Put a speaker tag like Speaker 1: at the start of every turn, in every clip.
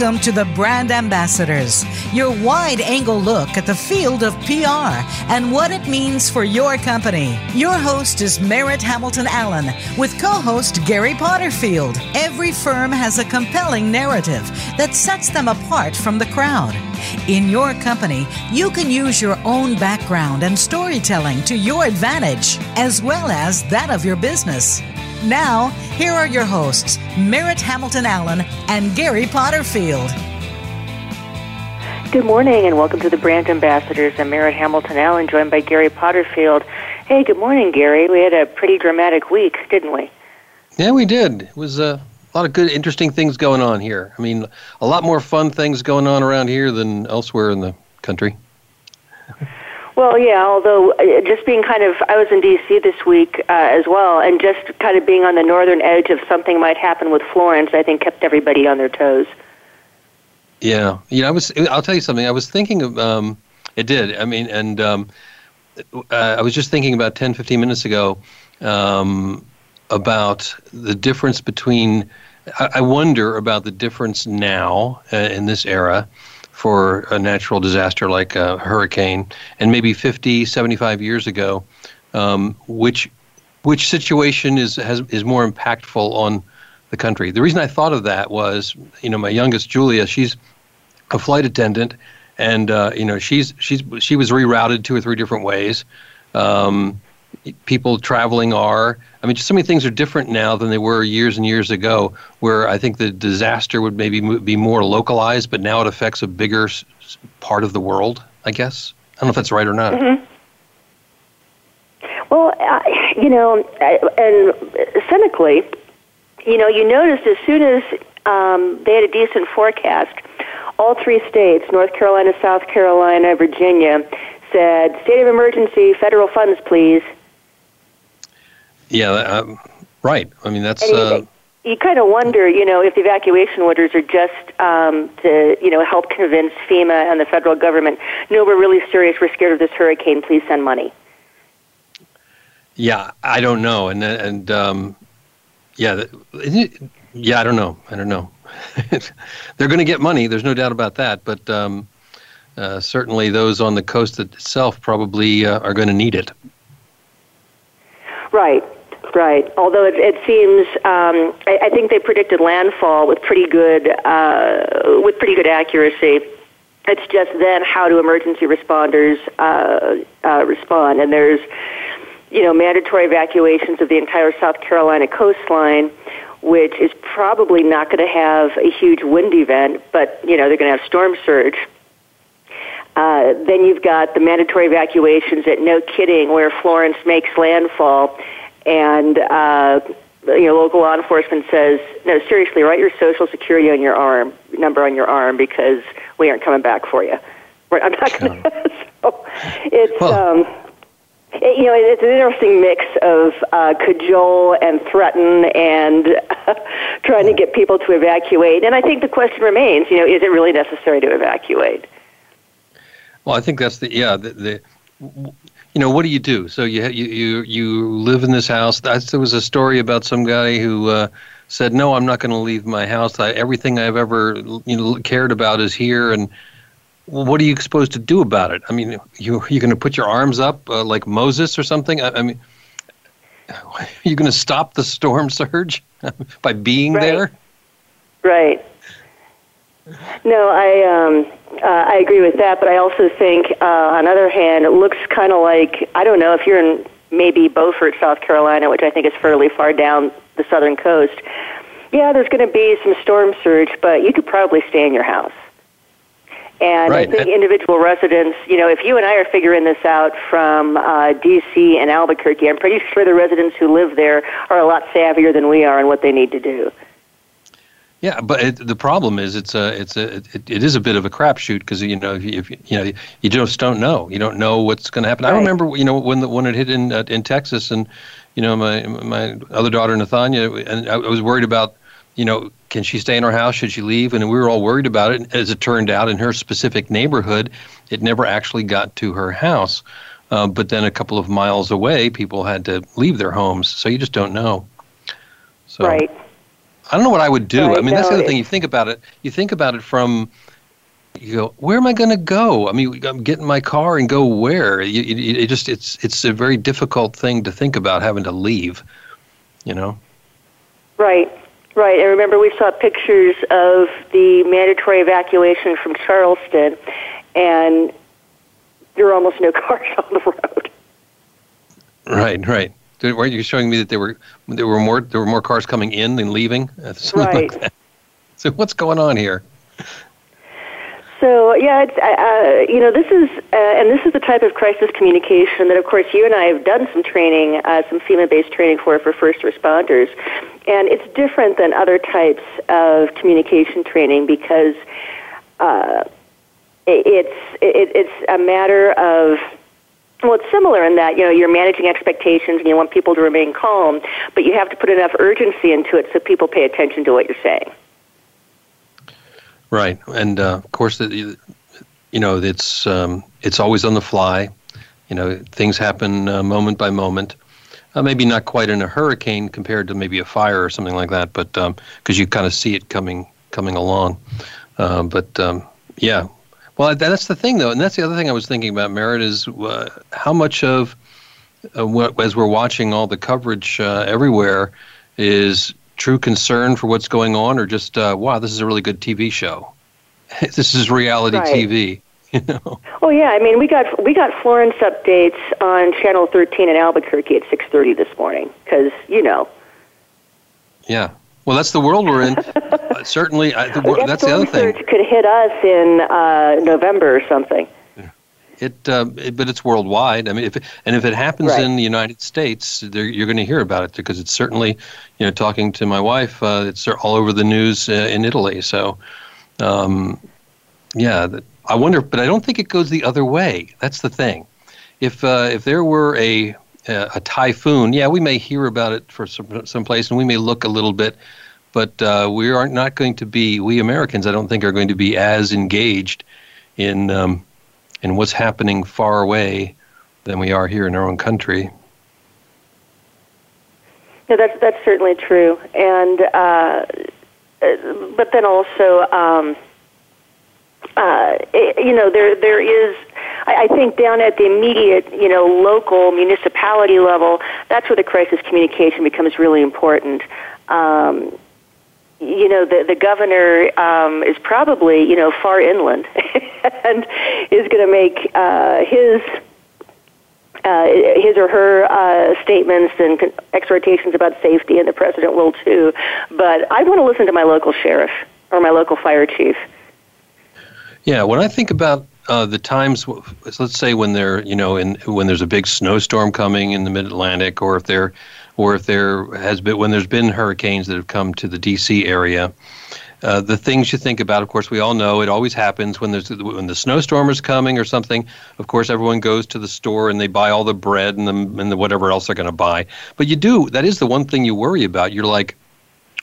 Speaker 1: Welcome to the Brand Ambassadors, your wide angle look at the field of PR and what it means for your company. Your host is Merritt Hamilton Allen with co host Gary Potterfield. Every firm has a compelling narrative that sets them apart from the crowd. In your company, you can use your own background and storytelling to your advantage, as well as that of your business. Now, here are your hosts, Merritt Hamilton Allen and Gary Potterfield.
Speaker 2: Good morning and welcome to the Brand Ambassadors. I'm Merritt Hamilton Allen, joined by Gary Potterfield. Hey, good morning, Gary. We had a pretty dramatic week, didn't we?
Speaker 3: Yeah, we did. It was uh, a lot of good, interesting things going on here. I mean, a lot more fun things going on around here than elsewhere in the country.
Speaker 2: Well, yeah, although uh, just being kind of, I was in D.C. this week uh, as well, and just kind of being on the northern edge of something might happen with Florence, I think kept everybody on their toes.
Speaker 3: Yeah, you know, I was. I'll tell you something. I was thinking of. Um, it did. I mean, and um, uh, I was just thinking about 10, 15 minutes ago um, about the difference between. I, I wonder about the difference now uh, in this era for a natural disaster like a hurricane, and maybe 50, 75 years ago, um, which which situation is has is more impactful on the country. The reason I thought of that was, you know, my youngest Julia, she's a flight attendant, and uh, you know, she's she's she was rerouted two or three different ways. Um, people traveling are. I mean, just so many things are different now than they were years and years ago. Where I think the disaster would maybe be more localized, but now it affects a bigger part of the world. I guess I don't know if that's right or not.
Speaker 2: Mm-hmm. Well, uh, you know, and cynically, you know, you noticed as soon as um, they had a decent forecast, all three states, North Carolina, South Carolina, Virginia, said, state of emergency, federal funds, please.
Speaker 3: Yeah, uh, right. I mean, that's.
Speaker 2: Uh, you kind of wonder, you know, if the evacuation orders are just um, to, you know, help convince FEMA and the federal government, no, we're really serious, we're scared of this hurricane, please send money.
Speaker 3: Yeah, I don't know, and and um, yeah, yeah, I don't know, I don't know. They're going to get money. There's no doubt about that, but um, uh, certainly those on the coast itself probably uh, are going to need it.
Speaker 2: Right. Right. Although it, it seems, um, I, I, think they predicted landfall with pretty good uh, with pretty good accuracy. It's just then how do emergency responders uh, uh, respond? And there's, you know, mandatory evacuations of the entire South Carolina coastline, which is probably not going to have a huge wind event, but you know they're going to have storm surge. Uh, then you've got the mandatory evacuations at No Kidding, where Florence makes landfall and uh, you know local law enforcement says, no, seriously, write your social security on your arm number on your arm because we aren't coming back for you. I'm not going to. so it's. Um, it, you know, it's an interesting mix of uh, cajole and threaten and uh, trying to get people to evacuate. And I think the question remains, you know, is it really necessary to evacuate?
Speaker 3: Well, I think that's the yeah the, the you know, what do you do? So you you you, you live in this house. there was a story about some guy who uh, said, "No, I'm not going to leave my house. I, everything I've ever you know cared about is here." And well, what are you supposed to do about it? I mean, you you going to put your arms up uh, like Moses or something? I, I mean, are you going to stop the storm surge by being
Speaker 2: right.
Speaker 3: there?
Speaker 2: Right. No, I um, uh, I agree with that, but I also think, uh, on the other hand, it looks kind of like I don't know if you're in maybe Beaufort, South Carolina, which I think is fairly far down the southern coast. Yeah, there's going to be some storm surge, but you could probably stay in your house. And
Speaker 3: right.
Speaker 2: I think individual residents, you know, if you and I are figuring this out from uh, D.C. and Albuquerque, I'm pretty sure the residents who live there are a lot savvier than we are in what they need to do.
Speaker 3: Yeah, but it, the problem is it's a it's a it, it is a bit of a crapshoot because you know if, you, if you know you just don't know you don't know what's going to happen. Right. I remember you know when the when it hit in uh, in Texas and you know my my other daughter Nathania and I was worried about you know can she stay in her house should she leave and we were all worried about it. As it turned out, in her specific neighborhood, it never actually got to her house. Uh, but then a couple of miles away, people had to leave their homes, so you just don't know.
Speaker 2: So, right.
Speaker 3: I don't know what I would do.
Speaker 2: Right,
Speaker 3: I mean, that's the other thing. You think about it. You think about it from. You go, where am I going to go? I mean, I'm getting my car and go where? You, you, it just it's it's a very difficult thing to think about having to leave. You know.
Speaker 2: Right, right. And remember, we saw pictures of the mandatory evacuation from Charleston, and there were almost no cars on the road.
Speaker 3: Right, right. Weren't you showing me that there were there were more there were more cars coming in than leaving?
Speaker 2: Right.
Speaker 3: like. So what's going on here?
Speaker 2: So yeah, it's, uh, uh, you know, this is uh, and this is the type of crisis communication that, of course, you and I have done some training, uh, some FEMA-based training for for first responders, and it's different than other types of communication training because uh, it's it, it's a matter of well, it's similar in that you know you're managing expectations and you want people to remain calm, but you have to put enough urgency into it so people pay attention to what you're saying.
Speaker 3: Right, and uh, of course, the, you know, it's um, it's always on the fly. You know, things happen uh, moment by moment. Uh, maybe not quite in a hurricane compared to maybe a fire or something like that, but because you kind of see it coming coming along. Uh, but um, yeah, well, that's the thing, though, and that's the other thing I was thinking about, Merritt, is uh, how much of uh, what, as we're watching all the coverage uh, everywhere is true concern for what's going on, or just uh, wow, this is a really good TV show. this is reality
Speaker 2: Right.
Speaker 3: TV. You know.
Speaker 2: Oh yeah, I mean we got we got Florence updates on Channel 13 in Albuquerque at 6:30 this morning because you know
Speaker 3: Yeah. Well, that's the world we're in. uh, certainly, I, the,
Speaker 2: that
Speaker 3: that's the other thing.
Speaker 2: could hit us in uh, November or something.
Speaker 3: It, uh, it, but it's worldwide. I mean, if it, and if it happens
Speaker 2: Right.
Speaker 3: in the United States, you're going to hear about it because it's certainly, you know, talking to my wife, uh, it's all over the news uh, in Italy. So, um, yeah, I wonder, but I don't think it goes the other way. That's the thing. If uh, if there were a a typhoon, yeah, we may hear about it for some someplace, and we may look a little bit, but uh, we are not going to be. We Americans, I don't think, are going to be as engaged in um, in what's happening far away than we are here in our own country.
Speaker 2: Yeah, that's that's certainly true, and uh, but then also, um, uh, it, you know, there there is. I I think down at the immediate, you know, local municipality level, that's where the crisis communication becomes really important. Um, you know, the the governor um, is probably you know far inland, and is going to make uh, his uh, his or her uh, statements and exhortations about safety, and the president will too. But I want to listen to my local sheriff or my local fire chief.
Speaker 3: Yeah, when I think about uh, the times, let's say when there, you know, in when there's a big snowstorm coming in the Mid Atlantic, or if there, or if there has been when there's been hurricanes that have come to the D.C. area. Uh, the things you think about, of course, we all know it always happens when there's when the snowstorm is coming or something. Of course, everyone goes to the store and they buy all the bread and the and the whatever else they're going to buy. But you do that is the one thing you worry about. You're like,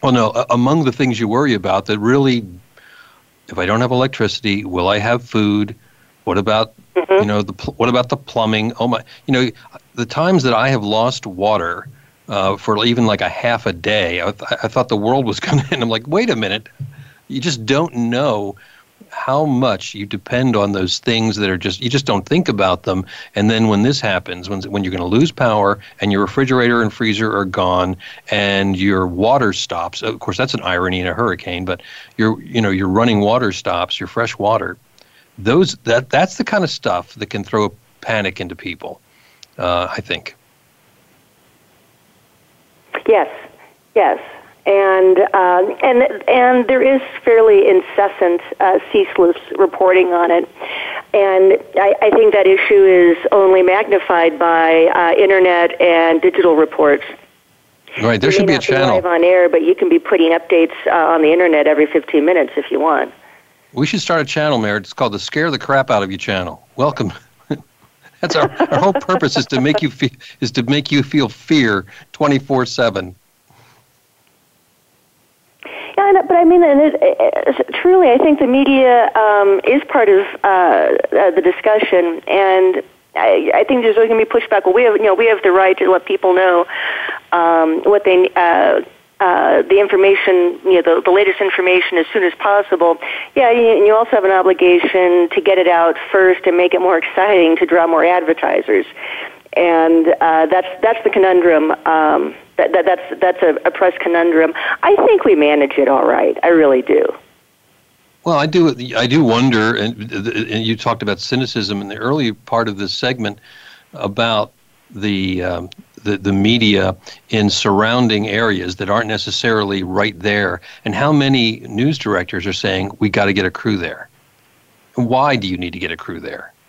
Speaker 3: well, no. a- Among the things you worry about that really, if I don't have electricity, will I have food? What about you know the pl- what about the plumbing? Oh my, you know, the times that I have lost water uh, for even like a half a day, I, th- I thought the world was going to end. I'm like, wait a minute, you just don't know how much you depend on those things that are just you just don't think about them and then when this happens when when you're going to lose power and your refrigerator and freezer are gone and your water stops of course that's an irony in a hurricane but your you know your running water stops your fresh water those that that's the kind of stuff that can throw panic into people uh, i think
Speaker 2: Yes, yes, and um, and and there is fairly incessant, uh, ceaseless reporting on it, and I, I think that issue is only magnified by uh, internet and digital reports.
Speaker 3: right there
Speaker 2: You
Speaker 3: should be a channel
Speaker 2: live on air, but you can be putting updates uh, on the internet every 15 minutes if you want.
Speaker 3: We should start a channel Merritt. it's called the scare the crap out of you channel welcome that's our, our whole purpose is to make you feel is to make you feel fear 24 7
Speaker 2: Yeah, I know, but I mean, and it, it, truly, I think the media um, is part of uh, uh, the discussion, and I, I think there's always going to be pushback. Well, we have, you know, we have the right to let people know um, what they uh, uh, the information, you know, the, the latest information as soon as possible. Yeah, you, you also have an obligation to get it out first and make it more exciting to draw more advertisers. And uh, that's that's the conundrum. Um, that, that, that's that's a, a press conundrum. I think we manage it all right. I really do.
Speaker 3: Well, I do. I do wonder, and, and you talked about cynicism in the early part of this segment about the um, the, the media in surrounding areas that aren't necessarily right there, and how many news directors are saying we got to get a crew there. Why do you need to get a crew there?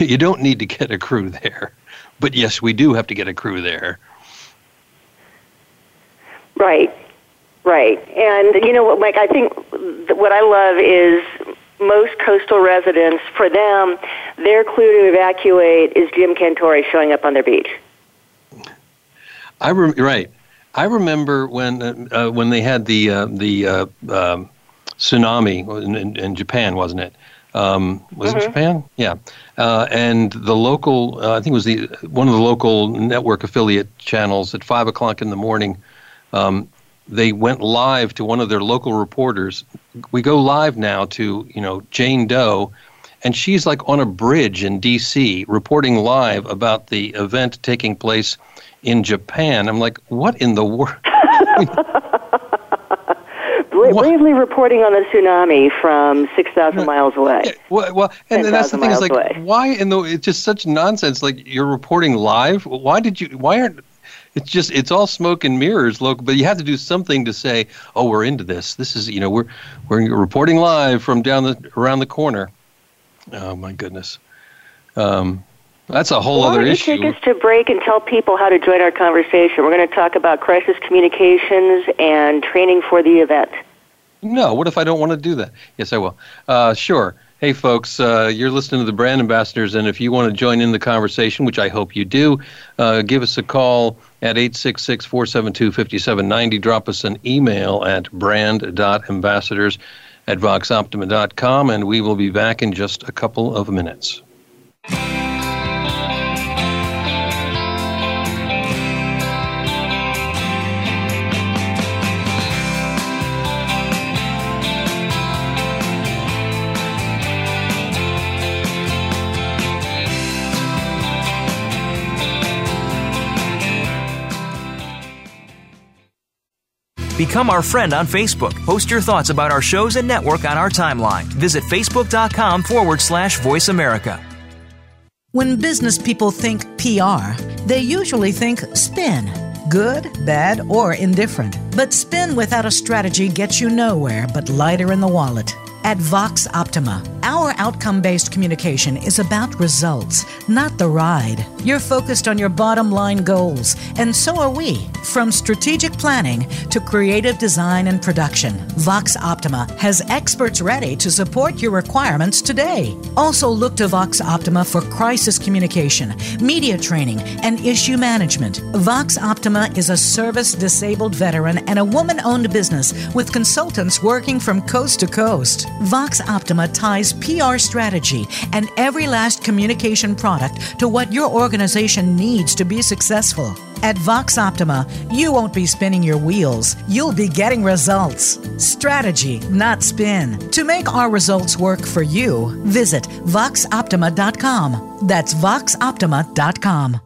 Speaker 3: You don't need to get a crew there, but yes, we do have to get a crew there.
Speaker 2: Right, right, and you know Mike? I think what I love is most coastal residents, for them, their clue to evacuate is Jim Cantore showing up on their beach.
Speaker 3: I rem- right. I remember when uh, uh, when they had the uh, the uh, um, tsunami in, in, in, Japan, wasn't it? Um, was mm-hmm. it Japan? Yeah. Uh, and the local, uh, I think it was the one of the local network affiliate channels at five o'clock in the morning. Um, they went live to one of their local reporters. We go live now to you know Jane Doe, and she's like on a bridge in D.C. reporting live about the event taking place in Japan. I'm like, what in the world?
Speaker 2: Bravely reporting on the tsunami from 6,000 miles away. Yeah,
Speaker 3: well, well and that's the thing is like, away. why in the, it's just such nonsense. Like you're reporting live. Why did you, why aren't, it's just, it's all smoke and mirrors local, but you have to do something to say, oh, we're into this. This is, you know, we're, we're reporting live from down the, around the corner. Oh my goodness. Um, that's a whole
Speaker 2: Why
Speaker 3: other
Speaker 2: don't
Speaker 3: issue.
Speaker 2: Take us to break and tell people how to join our conversation. We're going to talk about crisis communications and training for the event.
Speaker 3: No, what if I don't want to do that? Yes, I will. Uh, sure. Hey, folks, uh, you're listening to the Brand Ambassadors, and if you want to join in the conversation, which I hope you do, uh, give us a call at 866 472 5790. Drop us an email at brand.ambassadors at voxoptima.com, and we will be back in just a couple of minutes.
Speaker 4: Become our friend on Facebook. Post your thoughts about our shows and network on our timeline. Visit facebook.com forward slash voice America.
Speaker 1: When business people think PR, they usually think spin good, bad, or indifferent. But spin without a strategy gets you nowhere but lighter in the wallet. At Vox Optima, our outcome based communication is about results, not the ride. You're focused on your bottom line goals, and so are we. From strategic planning to creative design and production, Vox Optima has experts ready to support your requirements today. Also, look to Vox Optima for crisis communication, media training, and issue management. Vox Optima is a service disabled veteran and a woman owned business with consultants working from coast to coast. Vox Optima ties PR strategy and every last communication product to what your organization needs to be successful. At Vox Optima, you won't be spinning your wheels, you'll be getting results. Strategy, not spin. To make our results work for you, visit voxoptima.com. That's voxoptima.com.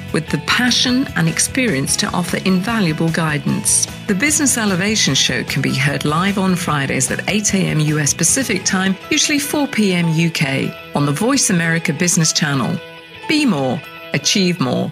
Speaker 5: with the passion and experience to offer invaluable guidance. The Business Elevation Show can be heard live on Fridays at 8 a.m. US Pacific Time, usually 4 p.m. UK, on the Voice America Business Channel. Be more, achieve more.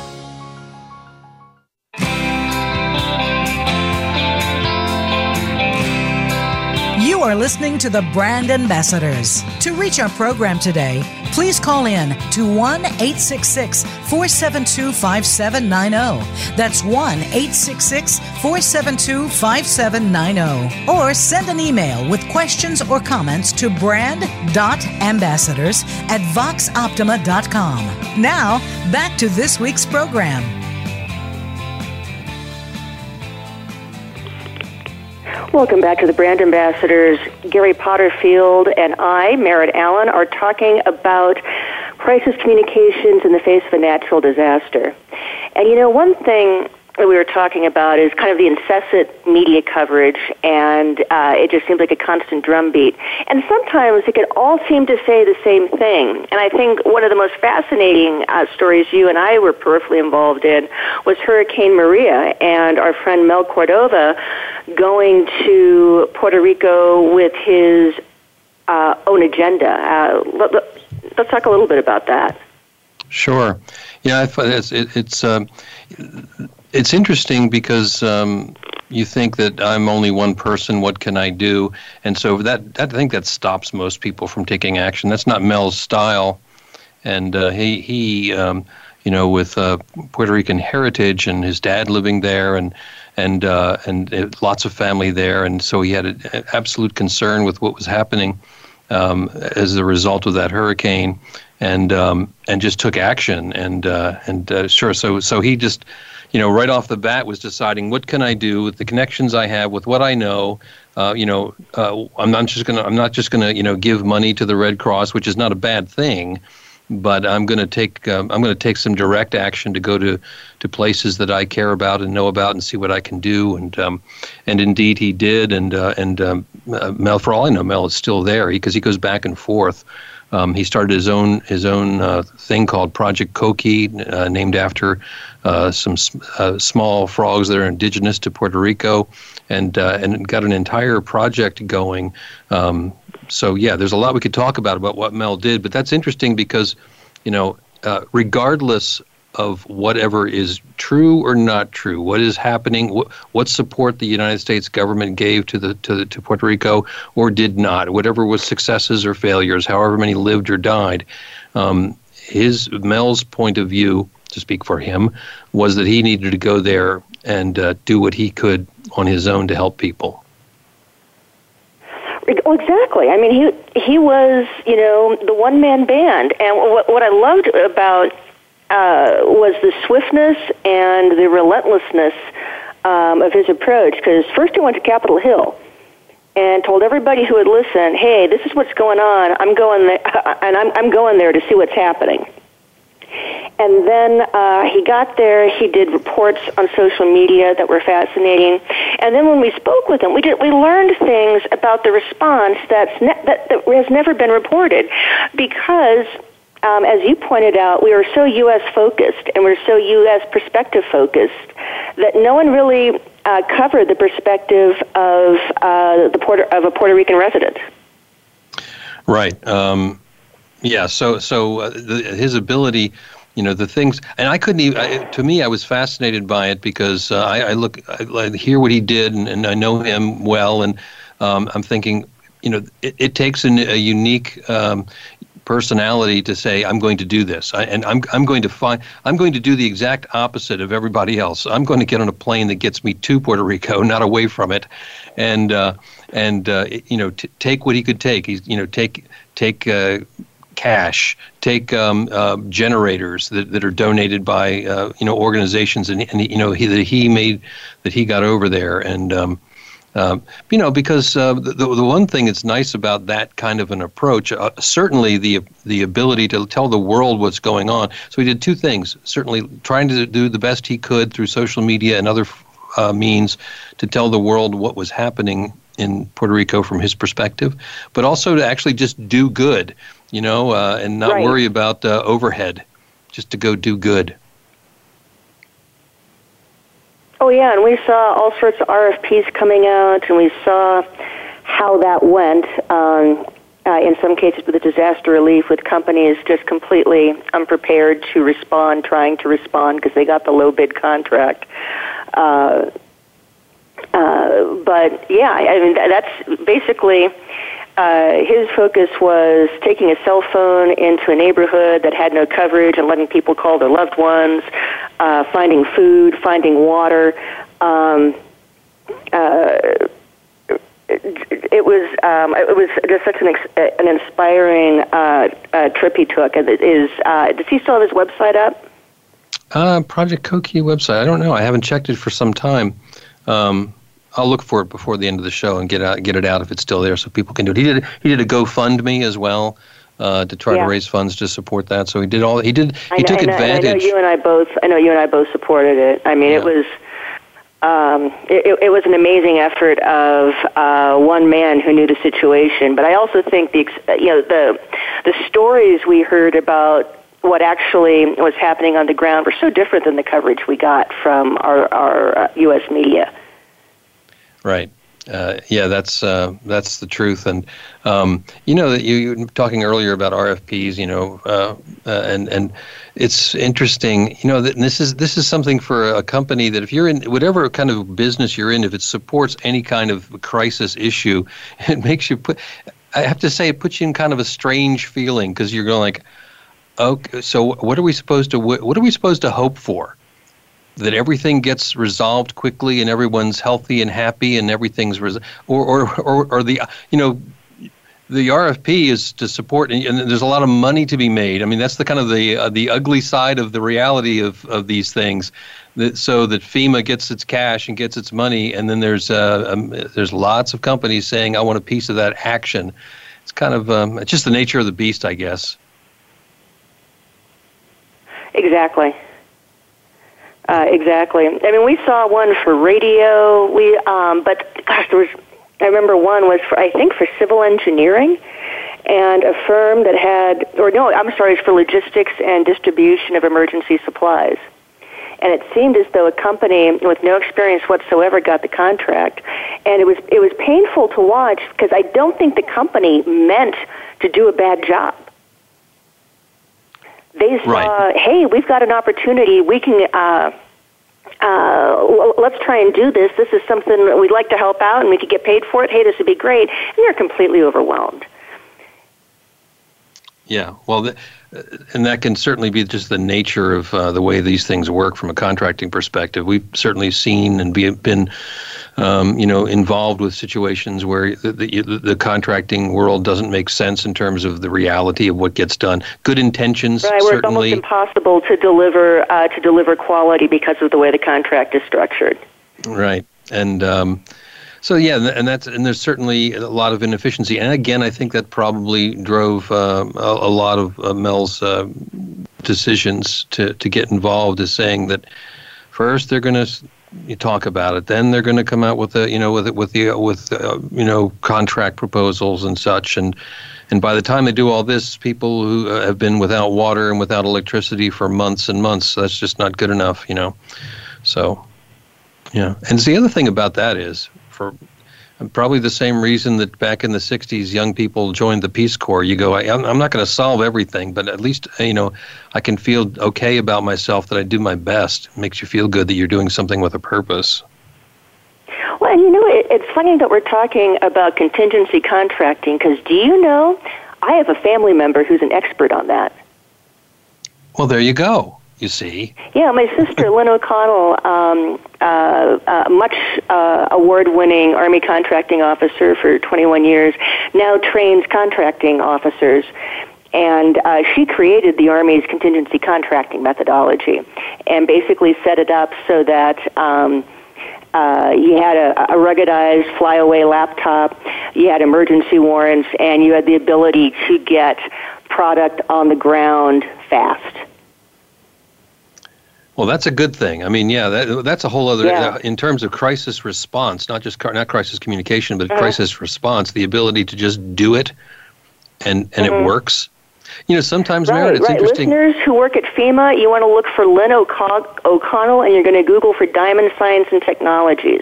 Speaker 1: You are listening to the Brand Ambassadors. To reach our program today, please call in to 1 866 472 5790. That's 1 866 472 5790. Or send an email with questions or comments to brand.ambassadors at voxoptima.com. Now, back to this week's program.
Speaker 2: Welcome back to the Brand Ambassadors. Gary Potterfield and I, Merritt Allen, are talking about crisis communications in the face of a natural disaster. And you know, one thing that we were talking about is kind of the incessant media coverage, and uh, it just seems like a constant drumbeat. And sometimes it can all seem to say the same thing. And I think one of the most fascinating uh, stories you and I were peripherally involved in was Hurricane Maria, and our friend Mel Cordova going to Puerto Rico with his uh, own agenda. Uh, let, us talk a little bit about that.
Speaker 3: Sure. Yeah, it's it's um, it's interesting because um, you think that I'm only one person. What can I do? And so that, that I think that stops most people from taking action. That's not Mel's style, and uh, he he um, you know with uh, Puerto Rican heritage and his dad living there and and uh, and uh, lots of family there, and so he had an absolute concern with what was happening um, as a result of that hurricane, and um, and just took action. And uh, and uh, sure, so so he just you know, right off the bat was deciding what can I do with the connections I have, with what I know. Uh, you know, uh, I'm not just gonna I'm not just gonna you know give money to the Red Cross, which is not a bad thing, but I'm gonna take um, I'm gonna take some direct action to go to to places that I care about and know about and see what I can do. And um, and indeed he did. And uh, and um, uh, Mel, for all I know, Mel is still there because he, he goes back and forth. Um, he started his own his own uh, thing called Project Coqui, uh, named after uh, some uh, small frogs that are indigenous to Puerto Rico, and uh, and got an entire project going. Um, so yeah, there's a lot we could talk about about what Mel did, but that's interesting because, you know, uh, regardless of whatever is true or not true, what is happening, what, what support the United States government gave to the to the, to Puerto Rico or did not, whatever was successes or failures, however many lived or died. Um, his Mel's point of view to speak for him, was that he needed to go there and uh, do what he could on his own to help people.
Speaker 2: exactly. I mean, he he was, you know, the one man band, and what what I loved about uh, was the swiftness and the relentlessness um, of his approach. Because first he went to Capitol Hill and told everybody who would listen, "Hey, this is what's going on. I'm going there, and I'm I'm going there to see what's happening." And then uh, he got there. He did reports on social media that were fascinating. And then when we spoke with him, we did we learned things about the response that's ne- that, that has never been reported, because um, as you pointed out, we are so U.S. focused and we're so U.S. perspective focused that no one really uh, covered the perspective of uh, the Puerto, of a Puerto Rican resident.
Speaker 3: Right. Um, yeah. So so uh, the, his ability, you know, the things, and I couldn't even. I, to me, I was fascinated by it because uh, I, I, look, I, I, hear what he did, and, and I know him well, and um, I'm thinking, you know, it, it takes an, a unique. Um, personality to say I'm going to do this, I, and I'm I'm going to find I'm going to do the exact opposite of everybody else. I'm going to get on a plane that gets me to Puerto Rico, not away from it, and uh, and uh, you know t- take what he could take. He's you know take take uh, cash, take um, uh, generators that, that are donated by uh, you know organizations, and, and you know he, that he made that he got over there, and um, Um, you know, because uh, the, the one thing that's nice about that kind of an approach, uh, certainly the the ability to tell the world what's going on. So he did two things. Certainly, trying to do the best he could through social media and other uh, means to tell the world what was happening in Puerto Rico from his perspective, but also to actually just do good, you know, uh, and not
Speaker 2: right.
Speaker 3: worry about uh, overhead, just to go do good.
Speaker 2: Oh yeah, and we saw all sorts of RFPs coming out, and we saw how that went. Um, uh, in some cases, with the disaster relief, with companies just completely unprepared to respond, trying to respond because they got the low bid contract. Uh, uh, but yeah, I mean that's basically uh, his focus was taking a cell phone into a neighborhood that had no coverage and letting people call their loved ones, uh, finding food, finding water. Um, uh, it was um, it was just such an ex- an inspiring uh, uh, trip he took. It is uh, does he still have his website up?
Speaker 3: Uh, Project Coqui website. I don't know. I haven't checked it for some time. Um, I'll look for it before the end of the show and get out, get it out if it's still there, so people can do it. He did he did a GoFundMe as well uh, to try
Speaker 2: Yeah.
Speaker 3: to raise funds to support that. So he did all he did. He
Speaker 2: know,
Speaker 3: took
Speaker 2: I know, and I know you and I both. I know you and I both supported it. I mean, it was. Um, it, it was an amazing effort of uh, one man who knew the situation, but I also think the ex- you know the the stories we heard about what actually was happening on the ground were so different than the coverage we got from our, our uh, U.S. media.
Speaker 3: Right. Uh, yeah, that's uh, that's the truth, and um, you know that you, you were talking earlier about RFPs, you know, uh, uh, and and it's interesting, you know, that this is this is something for a company that if you're in whatever kind of business you're in, if it supports any kind of crisis issue, it makes you put. I have to say, it puts you in kind of a strange feeling because you're going like, okay, so what are we supposed to what are we supposed to hope for? That everything gets resolved quickly and everyone's healthy and happy and everything's res- or, or or or the you know the RFP is to support and there's a lot of money to be made. I mean that's the kind of the uh, the ugly side of the reality of of these things. That, so that FEMA gets its cash and gets its money, and then there's uh, um, there's lots of companies saying I want a piece of that action. It's kind of um, it's just the nature of the beast, I guess.
Speaker 2: Exactly. Uh, exactly. I mean, we saw one for radio. We, um, but gosh, there was. I remember one was for I think for civil engineering, and a firm that had, or no, I'm sorry, it's for logistics and distribution of emergency supplies. And it seemed as though a company with no experience whatsoever got the contract, and it was it was painful to watch because I don't think the company meant to do a bad job they saw,
Speaker 3: Right.
Speaker 2: hey, we've got an opportunity. We can, uh, uh, let's try and do this. This is something that we'd like to help out, and we could get paid for it. Hey, this would be great. And they're completely overwhelmed.
Speaker 3: Yeah, well, th- uh, and that can certainly be just the nature of uh, the way these things work from a contracting perspective. We've certainly seen and be, been, um, you know, involved with situations where the, the, the contracting world doesn't make sense in terms of the reality of what gets done. Good intentions,
Speaker 2: Right, where it's almost impossible to deliver uh, to deliver quality because of the way the contract is structured.
Speaker 3: Right, and um, so yeah, and- that's and there's certainly a lot of inefficiency, and again, I think that probably drove um, a, a lot of uh, Mel's uh, decisions to to get involved. Is saying that first they're going to you talk about it, then they're going to come out with a you know with with the with uh, you know contract proposals and such, and and by the time they do all this, people who uh, have been without water and without electricity for months and months, that's just not good enough, you know. So yeah, and the other thing about that is for probably the same reason that back in the '60s, young people joined the Peace Corps. You go, I, I'm I'm not going to solve everything, but at least uh, you know I can feel okay about myself that I do my best. It makes you feel good that you're doing something with a purpose.
Speaker 2: Well, and you know, it, it's funny that we're talking about contingency contracting because do you know, I have a family member who's an expert on that.
Speaker 3: Well, there you go. You see,
Speaker 2: Yeah, my sister Lynn O'Connell, um, uh, uh, much uh, award-winning Army contracting officer for 21 years, now trains contracting officers, and uh, she created the Army's contingency contracting methodology, and basically set it up so that. Um, uh, you had a, a ruggedized flyaway laptop, you had emergency warrants, and you had the ability to get product on the ground fast.
Speaker 3: Well, that's a good thing. I mean, yeah, that, that's a whole other
Speaker 2: Yeah.
Speaker 3: uh, in terms of crisis response, not just not crisis communication, but
Speaker 2: Uh-huh.
Speaker 3: crisis response. The ability to just do it, and and it works. You know, sometimes
Speaker 2: Mm-hmm. Right,
Speaker 3: Merritt, it's
Speaker 2: right.
Speaker 3: interesting.
Speaker 2: Listeners who work at FEMA, you want to look for Lynn O'Con- O'Connell, and you're going to Google for Diamond Science and Technologies,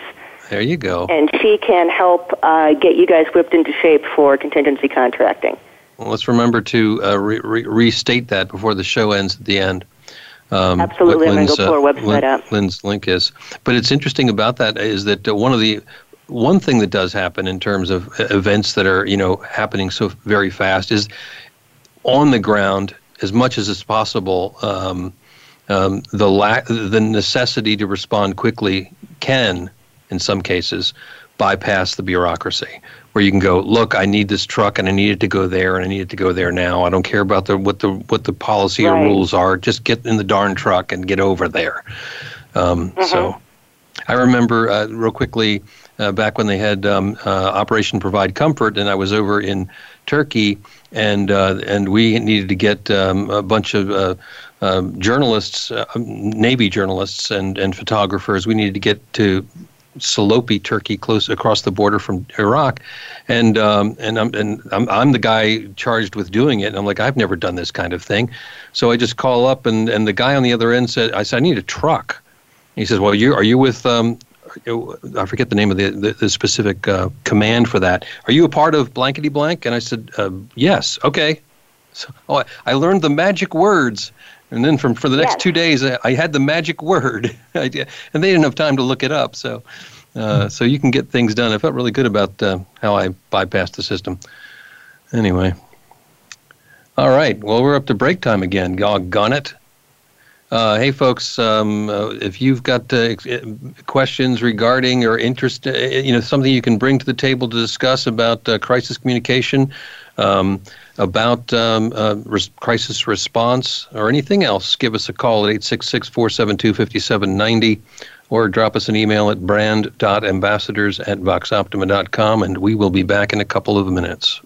Speaker 3: There you go.
Speaker 2: and she can help uh, get you guys whipped into shape for contingency contracting.
Speaker 3: Well, let's remember to uh, re- re- restate that before the show ends at the end. Um,
Speaker 2: Absolutely. I'm gonna go
Speaker 3: Lynn's,
Speaker 2: pull her website
Speaker 3: Lynn-
Speaker 2: up.
Speaker 3: Lynn's link is. But it's interesting about that is that uh, one of the one thing that does happen in terms of uh, events that are you know happening so very fast is on the ground as much as is possible. Um, um, the lack, the necessity to respond quickly can, in some cases, bypass the bureaucracy. Where you can go, look, I need this truck, and I need it to go there, and I need it to go there now. I don't care about the what the what the policy or rules are. Just get in the darn truck and get over there. Um, So, I remember uh, real quickly uh, back when they had um, uh, Operation Provide Comfort, and I was over in Turkey, and uh, and we needed to get um, a bunch of uh, um, journalists, uh, Navy journalists, and and photographers. We needed to get to Silopi, Turkey, close across the border from Iraq, and um, and I'm and I'm, I'm the guy charged with doing it. And I'm like, I've never done this kind of thing, so I just call up, and and the guy on the other end said, I said, I need a truck. He says, Well, you are you with um, I forget the name of the the, the specific uh, command for that. Are you a part of blankety blank? And I said, uh, Yes. Okay. So, oh, I, I learned the magic words. And then from for the next
Speaker 2: Yes.
Speaker 3: two days, I, I had the magic word, and they didn't have time to look it up. So, uh, so you can get things done. I felt really good about uh, how I bypassed the system. Anyway, all right. Well, we're up to break time again. Doggone it. Uh, hey, folks, um, uh, if you've got uh, uh, questions regarding or interest, uh, you know, something you can bring to the table to discuss about uh, crisis communication, um, about um, uh, res- crisis response, or anything else, give us a call at 866 472 5790 or drop us an email at brand.ambassadors at voxoptima.com, and we will be back in a couple of minutes.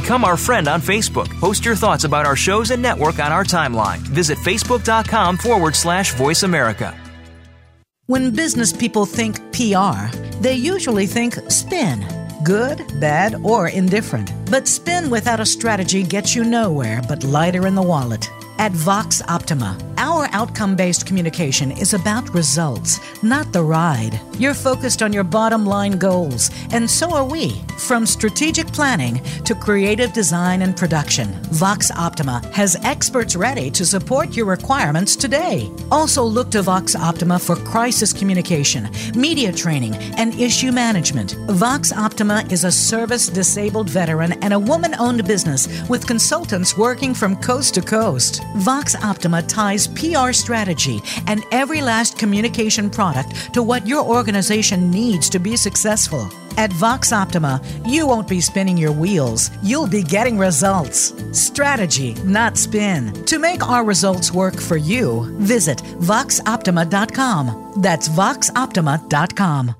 Speaker 4: Become our friend on Facebook. Post your thoughts about our shows and network on our timeline. Visit facebook.com forward slash voice America.
Speaker 1: When business people think PR, they usually think spin. Good, bad, or indifferent. But spin without a strategy gets you nowhere but lighter in the wallet. At Vox Optima, our outcome based communication is about results, not the ride. You're focused on your bottom line goals, and so are we. From strategic planning to creative design and production, Vox Optima has experts ready to support your requirements today. Also, look to Vox Optima for crisis communication, media training, and issue management. Vox Optima is a service disabled veteran and a woman owned business with consultants working from coast to coast. Vox Optima ties PR strategy and every last communication product to what your organization needs to be successful. At Vox Optima, you won't be spinning your wheels, you'll be getting results. Strategy, not spin. To make our results work for you, visit voxoptima.com. That's voxoptima.com.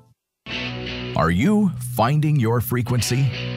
Speaker 6: Are you finding your frequency?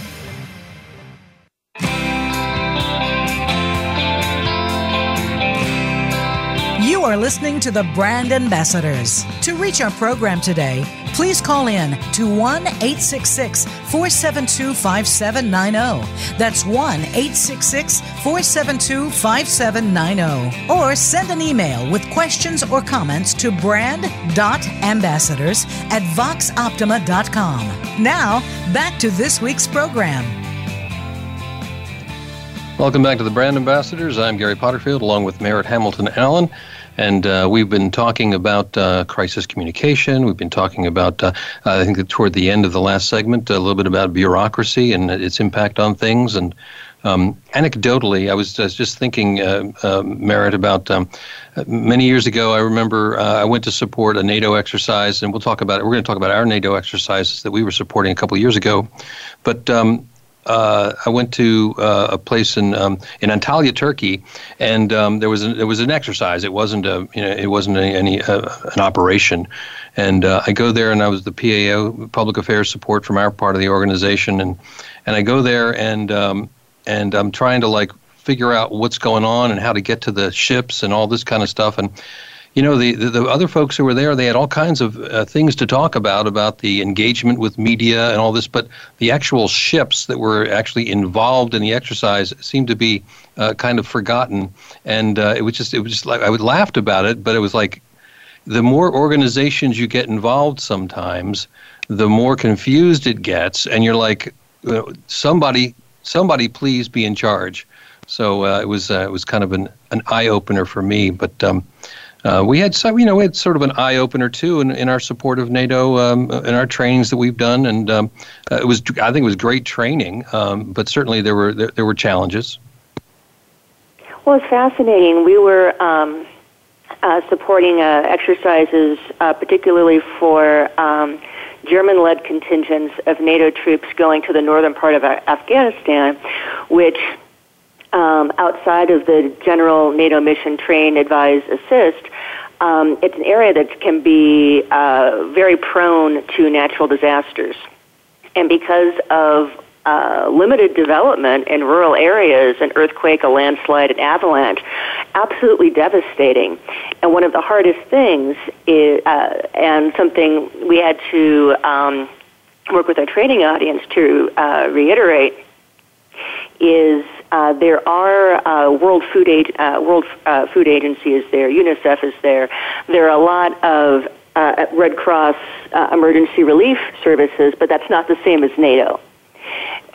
Speaker 1: You are listening to the Brand Ambassadors. To reach our program today, please call in to 1 866 472 5790. That's 1 866 472 5790. Or send an email with questions or comments to brand.ambassadors at voxoptima.com. Now, back to this week's program.
Speaker 3: Welcome back to the Brand Ambassadors. I'm Gary Potterfield along with Merritt Hamilton Allen. And uh, we've been talking about uh, crisis communication. We've been talking about, uh, I think, toward the end of the last segment, a little bit about bureaucracy and its impact on things. And um, anecdotally, I was, I was, just thinking, uh, uh, Merritt, about um, many years ago. I remember uh, I went to support a NATO exercise, and we'll talk about it. We're going to talk about our NATO exercises that we were supporting a couple of years ago. But um, uh, I went to uh, a place in um, in Antalya, Turkey, and um, there was an, there was an exercise. It wasn't a you know it wasn't a, any uh, an operation, and uh, I go there and I was the PAO public affairs support from our part of the organization, and and I go there and um, and I'm trying to like figure out what's going on and how to get to the ships and all this kind of stuff. And you know, the, the, the, other folks who were there, they had all kinds of uh, things to talk about, about the engagement with media and all this, but the actual ships that were actually involved in the exercise seemed to be uh, kind of forgotten. And uh, it was just, it was just like, I would laughed about it, but it was like the more organizations you get involved sometimes, the more confused it gets. And you're like, somebody, somebody please be in charge. So uh, it was, uh, it was kind of an, an eye opener for me, but, um, uh, we had some, you know, we had sort of an eye opener too in, in our support of NATO um, in our trainings that we've done, and um, uh, it was I think it was great training, um, but certainly there were there, there, were challenges.
Speaker 2: Well, it's fascinating. We were um, uh, supporting uh, exercises, uh, particularly for. Um, German-led contingents of NATO troops going to the northern part of Afghanistan, which um, outside of the general NATO mission train, advise, assist, um, it's an area that can be uh, very prone to natural disasters. And because of uh, limited development in rural areas, an earthquake, a landslide, an avalanche, absolutely devastating. And one of the hardest things is, uh, and something we had to um, work with our training audience to uh, reiterate, is uh, there are uh, World Food Ag- uh, World uh, Food Agency is there, UNICEF is there. There are a lot of uh, Red Cross uh, emergency relief services, but that's not the same as NATO.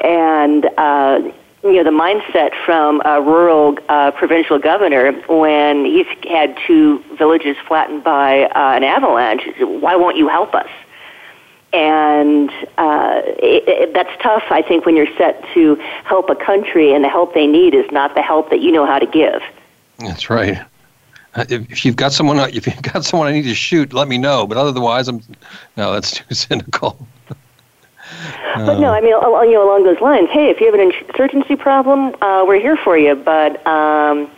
Speaker 2: And uh, you know the mindset from a rural uh, provincial governor when he's had two villages flattened by an avalanche. Why won't you help us? And uh, it, it, that's tough. I think when you're set to help a country, and the help they need is not the help that you know how to give.
Speaker 3: That's right. Uh, if you've got someone, if you've got someone I need to shoot, let me know. But otherwise, I'm no, that's too cynical.
Speaker 2: But no, I mean, you know, along those lines. Hey, if you have an insurgency problem, uh, we're here for you. But um,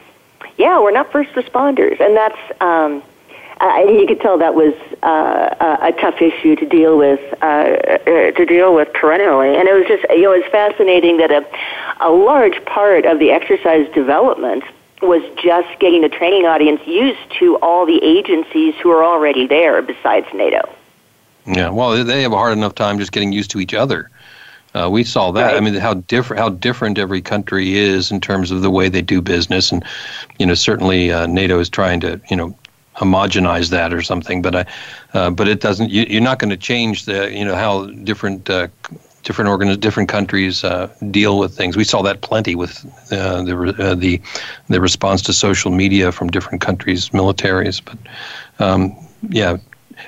Speaker 2: yeah, we're not first responders, and that's um, uh, you could tell that was uh, a tough issue to deal with uh, uh, to deal with perennially, and it was just you know it was fascinating that a a large part of the exercise development was just getting the training audience used to all the agencies who are already there besides NATO.
Speaker 3: Yeah, well, they have a hard enough time just getting used to each other. Uh, we saw that. Right. I mean, how different how different every country is in terms of the way they do business, and you know, certainly uh, NATO is trying to you know homogenize that or something. But I, uh, but it doesn't. You, are not going to change the you know how different. Uh, different organ, different countries uh, deal with things. We saw that plenty with uh, the uh, the the response to social media from different countries' militaries. But um, yeah,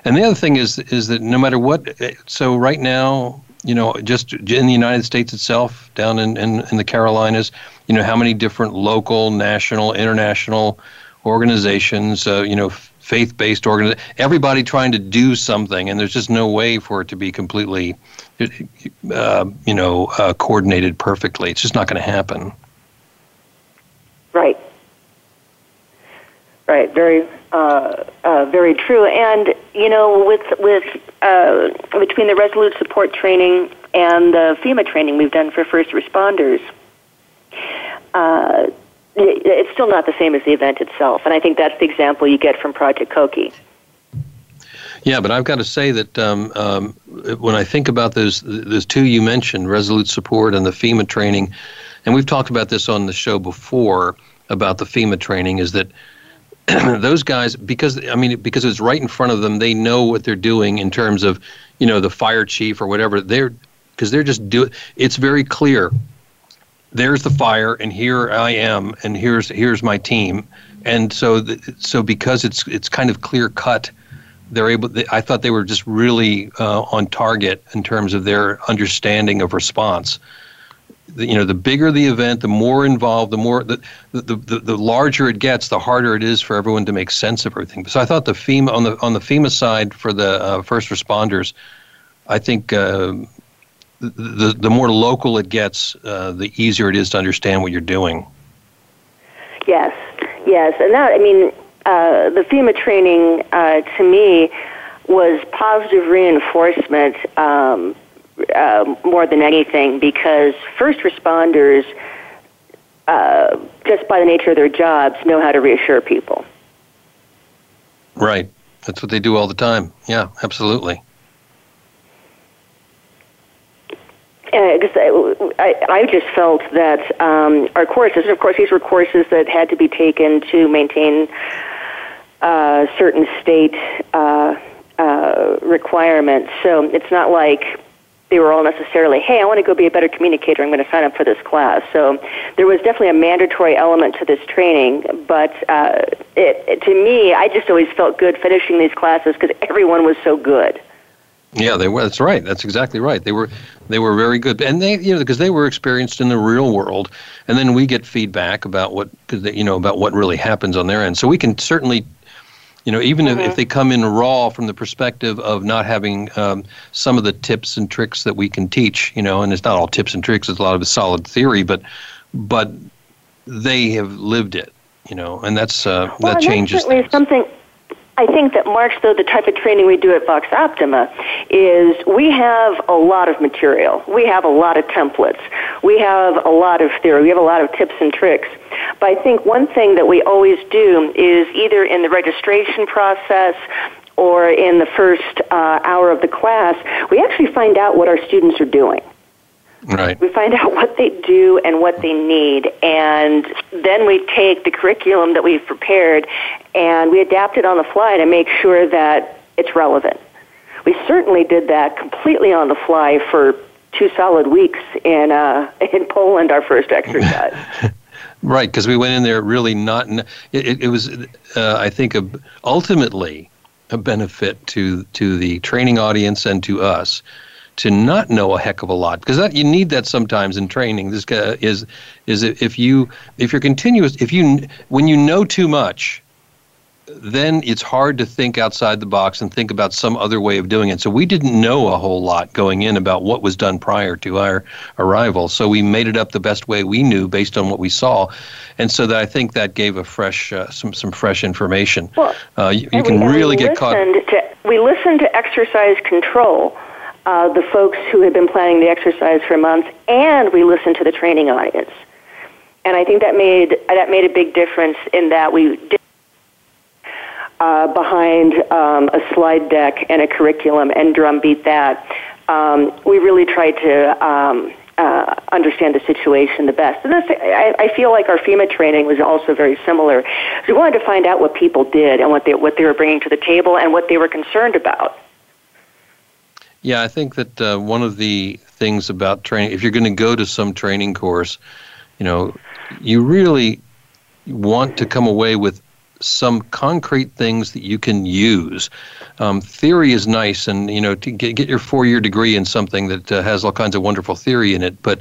Speaker 3: and the other thing is is that no matter what, so right now you know, just in the United States itself, down in, in, in the Carolinas, you know, how many different local, national, international organizations, uh, you know, faith-based organizations, everybody trying to do something, and there's just no way for it to be completely, uh, you know, uh, coordinated perfectly. It's just not going to happen.
Speaker 2: Right. Right. Very, uh, uh, very true. And you know, with with uh, between the Resolute support training and the FEMA training we've done for first responders, still not the same as the event itself. And I think that's the example you get from Project Coqui.
Speaker 3: Yeah, but I've got to say that um, um, when I think about those those two you mentioned, Resolute Support and the FEMA training, and we've talked about this on the show before about the FEMA training, is that those guys because I mean because it's right in front of them, they know what they're doing in terms of you know the fire chief or whatever they're because they're just do it's very clear there's the fire and here I am and here's here's my team. And so the, so because it's it's kind of clear cut they're able they, I thought they were just really uh, on target in terms of their understanding of response. The, you know the bigger the event the more involved the more the, the, the, the larger it gets the harder it is for everyone to make sense of everything. So I thought the FEMA on the on the FEMA side for the uh, first responders I think uh, the, the more local it gets, uh, the easier it is to understand what you're doing.
Speaker 2: Yes, yes, and that I mean, uh, the FEMA training uh, to me was positive reinforcement um, uh, more than anything because first responders, uh, just by the nature of their jobs, know how to reassure people.
Speaker 3: Right, that's what they do all the time. Yeah, absolutely.
Speaker 2: Because I, I just felt that um, our courses, of course, these were courses that had to be taken to maintain uh, certain state uh, uh, requirements. So it's not like they were all necessarily, hey, I want to go be a better communicator. I'm going to sign up for this class. So there was definitely a mandatory element to this training. But uh, it, it, to me, I just always felt good finishing these classes because everyone was so good.
Speaker 3: Yeah, they were. That's right. That's exactly right. They were they were very good, and they you know because they were experienced in the real world, and then we get feedback about what you know about what really happens on their end. So we can certainly, you know, even mm-hmm. if, if they come in raw from the perspective of not having um, some of the tips and tricks that we can teach, you know, and it's not all tips and tricks. It's a lot of solid theory, but but they have lived it, you know, and that's uh,
Speaker 2: well,
Speaker 3: that changes.
Speaker 2: Certainly something I think that marks, though, the type of training we do at Vox Optima is we have a lot of material. We have a lot of templates. We have a lot of theory. We have a lot of tips and tricks. But I think one thing that we always do is either in the registration process or in the first uh, hour of the class, we actually find out what our students are doing.
Speaker 3: Right.
Speaker 2: We find out what they do and what they need, and then we take the curriculum that we've prepared and we adapt it on the fly to make sure that it's relevant. We certainly did that completely on the fly for two solid weeks in uh, in Poland, our first exercise.
Speaker 3: right, because we went in there really not. it, it, it was, uh, I think, a, ultimately a benefit to to the training audience and to us to not know a heck of a lot because that you need that sometimes in training. This guy is is if you if you're continuous if you when you know too much, then it's hard to think outside the box and think about some other way of doing it. So we didn't know a whole lot going in about what was done prior to our arrival. So we made it up the best way we knew based on what we saw, and so that I think that gave a fresh uh, some some fresh information.
Speaker 2: Well,
Speaker 3: uh, you, you can really get caught.
Speaker 2: To, we listened to exercise control uh, the folks who had been planning the exercise for months, and we listened to the training audience. And I think that made that made a big difference in that we did uh, behind um, a slide deck and a curriculum and drumbeat that. Um, we really tried to um, uh, understand the situation the best. And I, I feel like our FEMA training was also very similar. We wanted to find out what people did and what they what they were bringing to the table and what they were concerned about.
Speaker 3: Yeah, I think that uh, one of the things about training, if you're going to go to some training course, you know, you really want to come away with some concrete things that you can use. Um, theory is nice, and you know, to get, get your four-year degree in something that uh, has all kinds of wonderful theory in it, but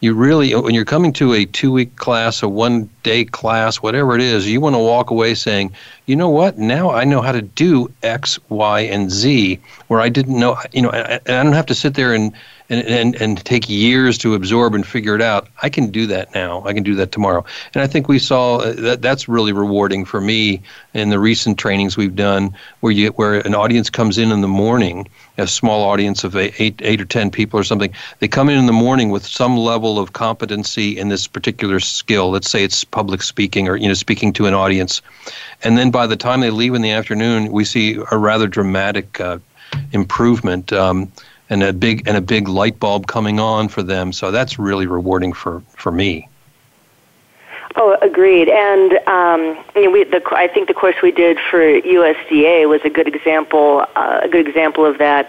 Speaker 3: you really when you're coming to a two week class a one day class whatever it is you want to walk away saying you know what? Now i know how to do x y and z where i didn't know you know i, I don't have to sit there and and, and, and take years to absorb and figure it out. I can do that now. I can do that tomorrow. And I think we saw uh, that that's really rewarding for me in the recent trainings we've done where you where an audience comes in in the morning, a small audience of eight, or 10 people or something. They come in in the morning with some level of competency in this particular skill. Let's say it's public speaking or, you know, speaking to an audience. And then by the time they leave in the afternoon, we see a rather dramatic uh, improvement. Um, and a big and a big light bulb coming on for them. So that's really rewarding for for me.
Speaker 2: Oh, agreed. And um, you know, we, the, I think the course we did for USDA was a good example. Uh, a good example of that.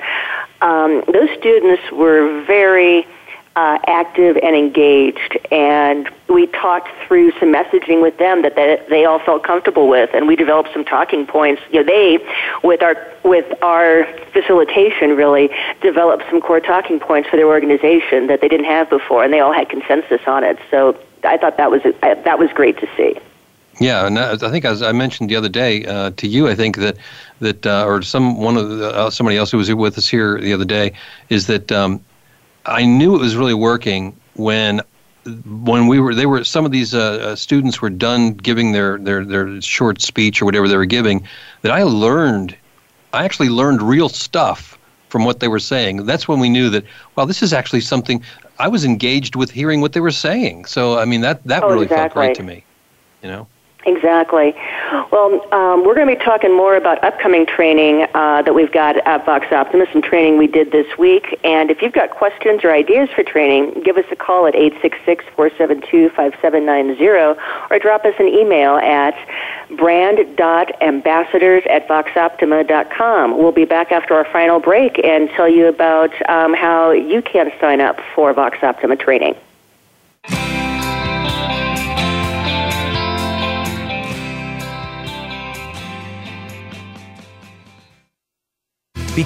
Speaker 2: Um, those students were very uh, active and engaged, and we talked through some messaging with them that they, they all felt comfortable with, and we developed some talking points. You know, they, with our with our facilitation, really developed some core talking points for their organization that they didn't have before, and they all had consensus on it. So I thought that was that was great to see.
Speaker 3: Yeah, and I think as I mentioned the other day uh, to you, I think that that uh, or some one of the, uh, somebody else who was with us here the other day is that um, I knew it was really working when when we were they were some of these uh, uh, students were done giving their, their their short speech or whatever they were giving that I learned I actually learned real stuff from what they were saying. That's when we knew that well this is actually something I was engaged with hearing what they were saying. So I mean that that
Speaker 2: oh,
Speaker 3: really
Speaker 2: exactly.
Speaker 3: felt great to me. You know.
Speaker 2: Exactly. Well, um, we're going to be talking more about upcoming training uh, that we've got at Vox some training we did this week. And if you've got questions or ideas for training, give us a call at 866-472-5790 or drop us an email at brand.ambassadors at voxoptima.com. We'll be back after our final break and tell you about um, how you can sign up for Vox Optima training.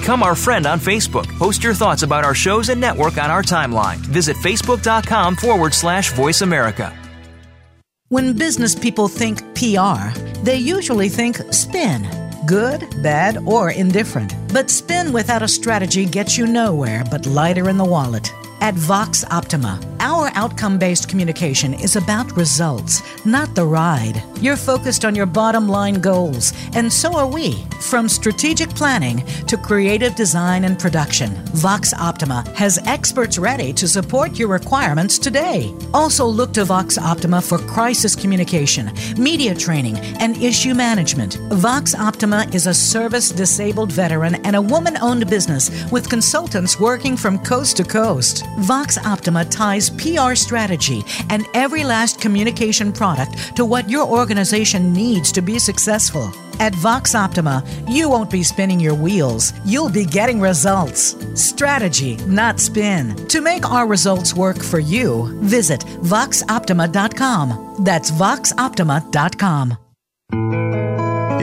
Speaker 4: Become our friend on Facebook. Post your thoughts about our shows and network on our timeline. Visit facebook.com forward slash voice America.
Speaker 1: When business people think PR, they usually think spin. Good, bad, or indifferent. But spin without a strategy gets you nowhere but lighter in the wallet. At Vox Optima, our outcome based communication is about results, not the ride. You're focused on your bottom line goals, and so are we. From strategic planning to creative design and production, Vox Optima has experts ready to support your requirements today. Also, look to Vox Optima for crisis communication, media training, and issue management. Vox Optima is a service disabled veteran and a woman owned business with consultants working from coast to coast. Vox Optima ties PR strategy and every last communication product to what your organization needs to be successful. At Vox Optima, you won't be spinning your wheels, you'll be getting results. Strategy, not spin. To make our results work for you, visit voxoptima.com. That's voxoptima.com.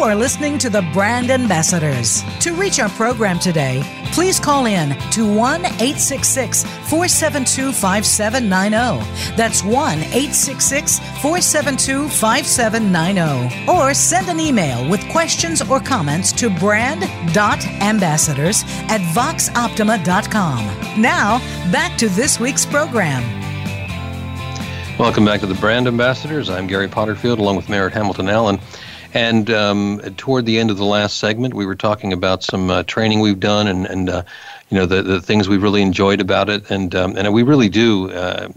Speaker 1: You are listening to the Brand Ambassadors. To reach our program today, please call in to 1 866 472 5790. That's 1 866 472 5790. Or send an email with questions or comments to brand.ambassadors at voxoptima.com. Now, back to this week's program.
Speaker 3: Welcome back to the Brand Ambassadors. I'm Gary Potterfield along with Merritt Hamilton Allen. And um, toward the end of the last segment, we were talking about some uh, training we've done and, and uh, you know, the, the things we've really enjoyed about it. And, um, and we really do, uh,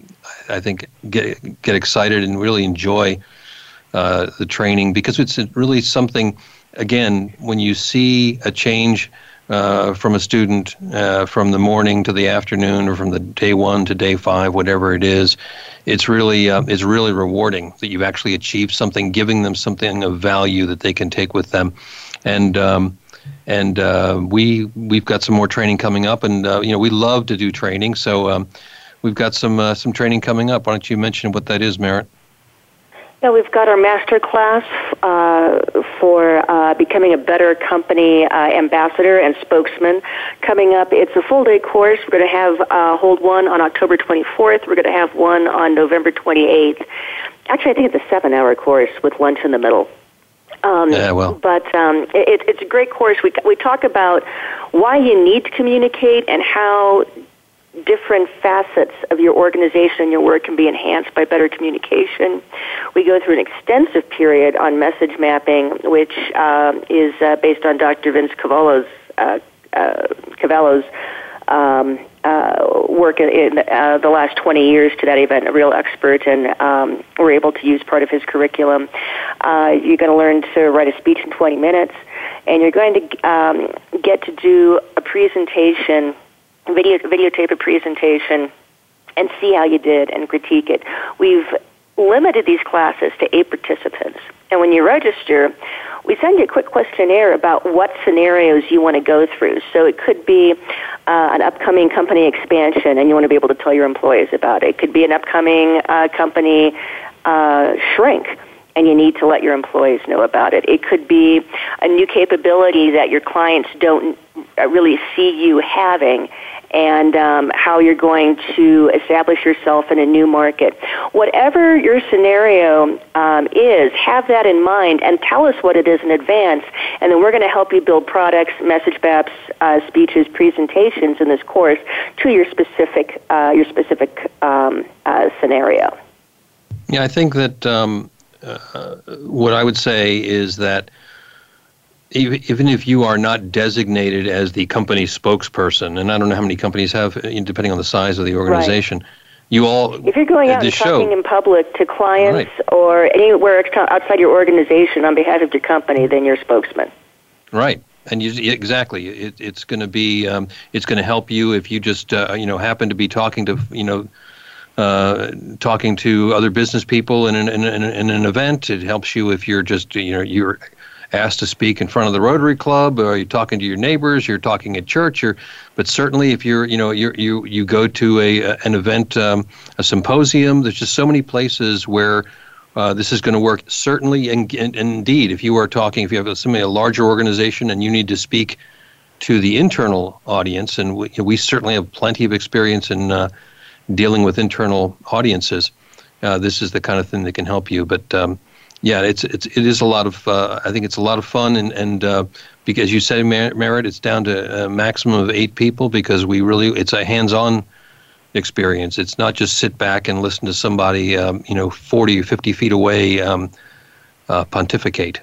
Speaker 3: I think, get, get excited and really enjoy uh, the training because it's really something, again, when you see a change uh, from a student uh, from the morning to the afternoon or from the day one to day five, whatever it is, it's really uh, it's really rewarding that you've actually achieved something, giving them something of value that they can take with them, and. Um, and uh, we we've got some more training coming up, and uh, you know we love to do training, so um, we've got some uh, some training coming up. Why don't you mention what that is, Merritt?
Speaker 2: Yeah, we've got our master class uh, for uh, becoming a better company uh, ambassador and spokesman coming up. It's a full day course. We're going to have uh, hold one on October 24th. We're going to have one on November 28th. Actually, I think it's a seven hour course with lunch in the middle.
Speaker 3: Um, yeah, well.
Speaker 2: But um, it, it's a great course. We, we talk about why you need to communicate and how different facets of your organization and your work can be enhanced by better communication. We go through an extensive period on message mapping, which uh, is uh, based on Dr. Vince Covello's, uh, uh, Covello's um, uh, work in, in uh, the last 20 years to that event, a real expert, and um, we're able to use part of his curriculum. You're going to learn to write a speech in 20 minutes, and you're going to um, get to do a presentation video videotape a presentation and see how you did and critique it. We've limited these classes to eight participants. And when you register, we send you a quick questionnaire about what scenarios you want to go through. So it could be uh, an upcoming company expansion, and you want to be able to tell your employees about it. It could be an upcoming uh, company uh, shrink and you need to let your employees know about it. It could be a new capability that your clients don't really see you having and um, how you're going to establish yourself in a new market. Whatever your scenario um, is, have that in mind and tell us what it is in advance, and then we're going to help you build products, message maps, uh, speeches, presentations in this course to your specific uh, your specific um, uh, scenario.
Speaker 3: Yeah, I think that um, uh, what I would say is that even if you are not designated as the company spokesperson, and I don't know how many companies have, uh, depending on the size of the organization,
Speaker 2: right.
Speaker 3: you all.
Speaker 2: If you're going out and
Speaker 3: show,
Speaker 2: talking in public to clients
Speaker 3: right.
Speaker 2: or anywhere outside your organization on behalf of your company, then you're a spokesman.
Speaker 3: Right. And you, exactly, it, it's going to be, um, it's going to help you if you just, uh, you know, happen to be talking to, you know, uh, talking to other business people in an, in, an, in an event. It helps you if you're just, you know, you're asked to speak in front of the Rotary Club, or you're talking to your neighbors, you're talking at church, or, but certainly if you're, you know, you you you go to a an event, um, a symposium. There's just so many places where. Uh, this is going to work certainly and, and, indeed if you are talking if you have a, somebody a larger organization and you need to speak to the internal audience and we, we certainly have plenty of experience in uh, dealing with internal audiences, uh, this is the kind of thing that can help you. But um, yeah, it's it's it is a lot of uh, I think it's a lot of fun and and uh, because you said Merritt, it's down to a maximum of eight people because we really it's a hands-on experience. It's not just sit back and listen to somebody um, you know 40 or 50 feet away um, uh, pontificate.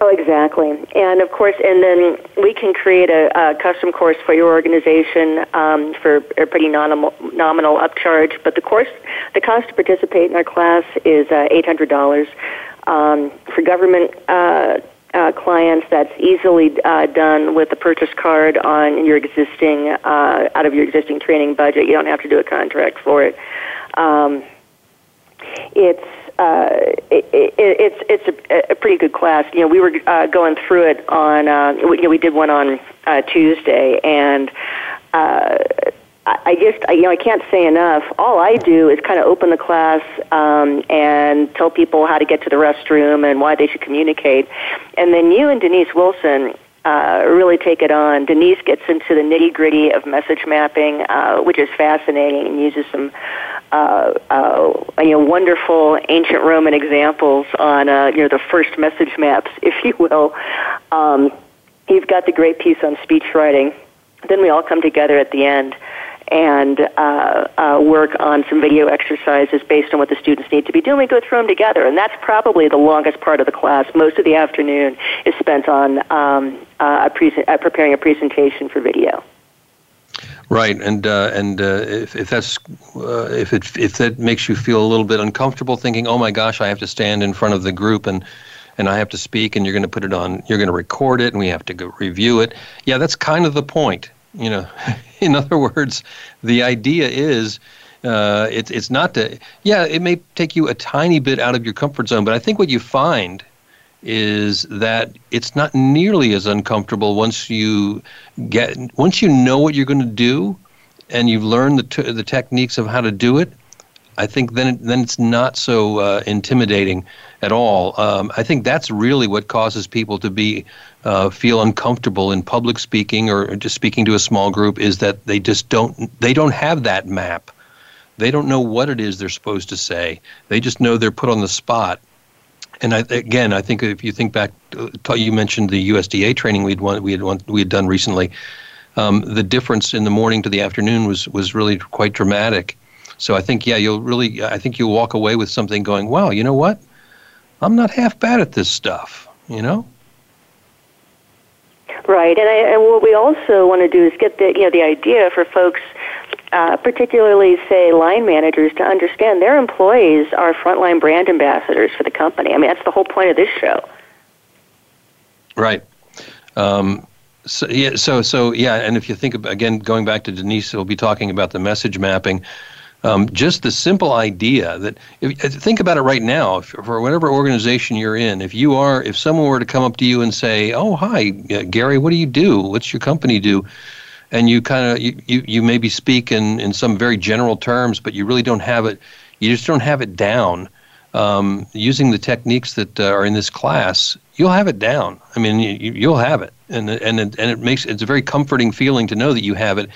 Speaker 2: Oh, exactly. And of course, and then we can create a, a custom course for your organization um, for a pretty nominal, nominal upcharge. But the course, the cost to participate in our class is uh, $800. Um, for government uh, uh, clients, that's easily uh, done with a purchase card on your existing, uh, out of your existing training budget. You don't have to do a contract for it. Um, it's uh, it, it, it's it's a, a pretty good class. You know, we were uh, going through it on. Uh, we, you know, we did one on uh, Tuesday, and uh, I just, I, you know, I can't say enough. All I do is kind of open the class um, and tell people how to get to the restroom and why they should communicate. And then you and Denise Wilson uh, really take it on. Denise gets into the nitty gritty of message mapping, uh, which is fascinating, and uses some uh, uh, you know wonderful ancient Roman examples on uh, you know the first message maps, if you will. Um, you've got the great piece on speech writing. Then we all come together at the end and uh, uh, work on some video exercises based on what the students need to be doing. We go through them together, and that's probably the longest part of the class. Most of the afternoon is spent on um, uh, a pre- uh, preparing a presentation for video.
Speaker 3: Right, and uh, and uh, if, if that's uh, if it if that makes you feel a little bit uncomfortable, thinking, oh my gosh, I have to stand in front of the group and and I have to speak, and you're going to put it on, you're going to record it, and we have to go review it. Yeah, that's kind of the point. You know, in other words, the idea is uh, it's it's not to yeah it may take you a tiny bit out of your comfort zone, but I think what you find is that it's not nearly as uncomfortable once you get once you know what you're going to do and you've learned the t- the techniques of how to do it. I think then then it's not so uh, intimidating at all. Um, I think that's really what causes people to be uh, feel uncomfortable in public speaking or just speaking to a small group is that they just don't they don't have that map. They don't know what it is they're supposed to say. They just know they're put on the spot. And I, again, I think if you think back, you mentioned the USDA training we'd we had we had done recently. Um, the difference in the morning to the afternoon was was really quite dramatic. So I think yeah, you'll really I think you'll walk away with something going, wow, you know what? I'm not half bad at this stuff. You know.
Speaker 2: Right, and, I, and what we also want to do is get the you know the idea for folks, uh, particularly say line managers, to understand their employees are frontline brand ambassadors for the company. I mean, that's the whole point of this show.
Speaker 3: Right. Um, so yeah, so so yeah, and if you think about, again, going back to Denise, we'll be talking about the message mapping. Um, just the simple idea that if, think about it right now if, for whatever organization you're in if you are if someone were to come up to you and say oh hi gary what do you do what's your company do and you kind of you, you, you maybe speak in, in some very general terms but you really don't have it you just don't have it down um, using the techniques that uh, are in this class you'll have it down i mean you, you'll have it and and and it makes it's a very comforting feeling to know that you have it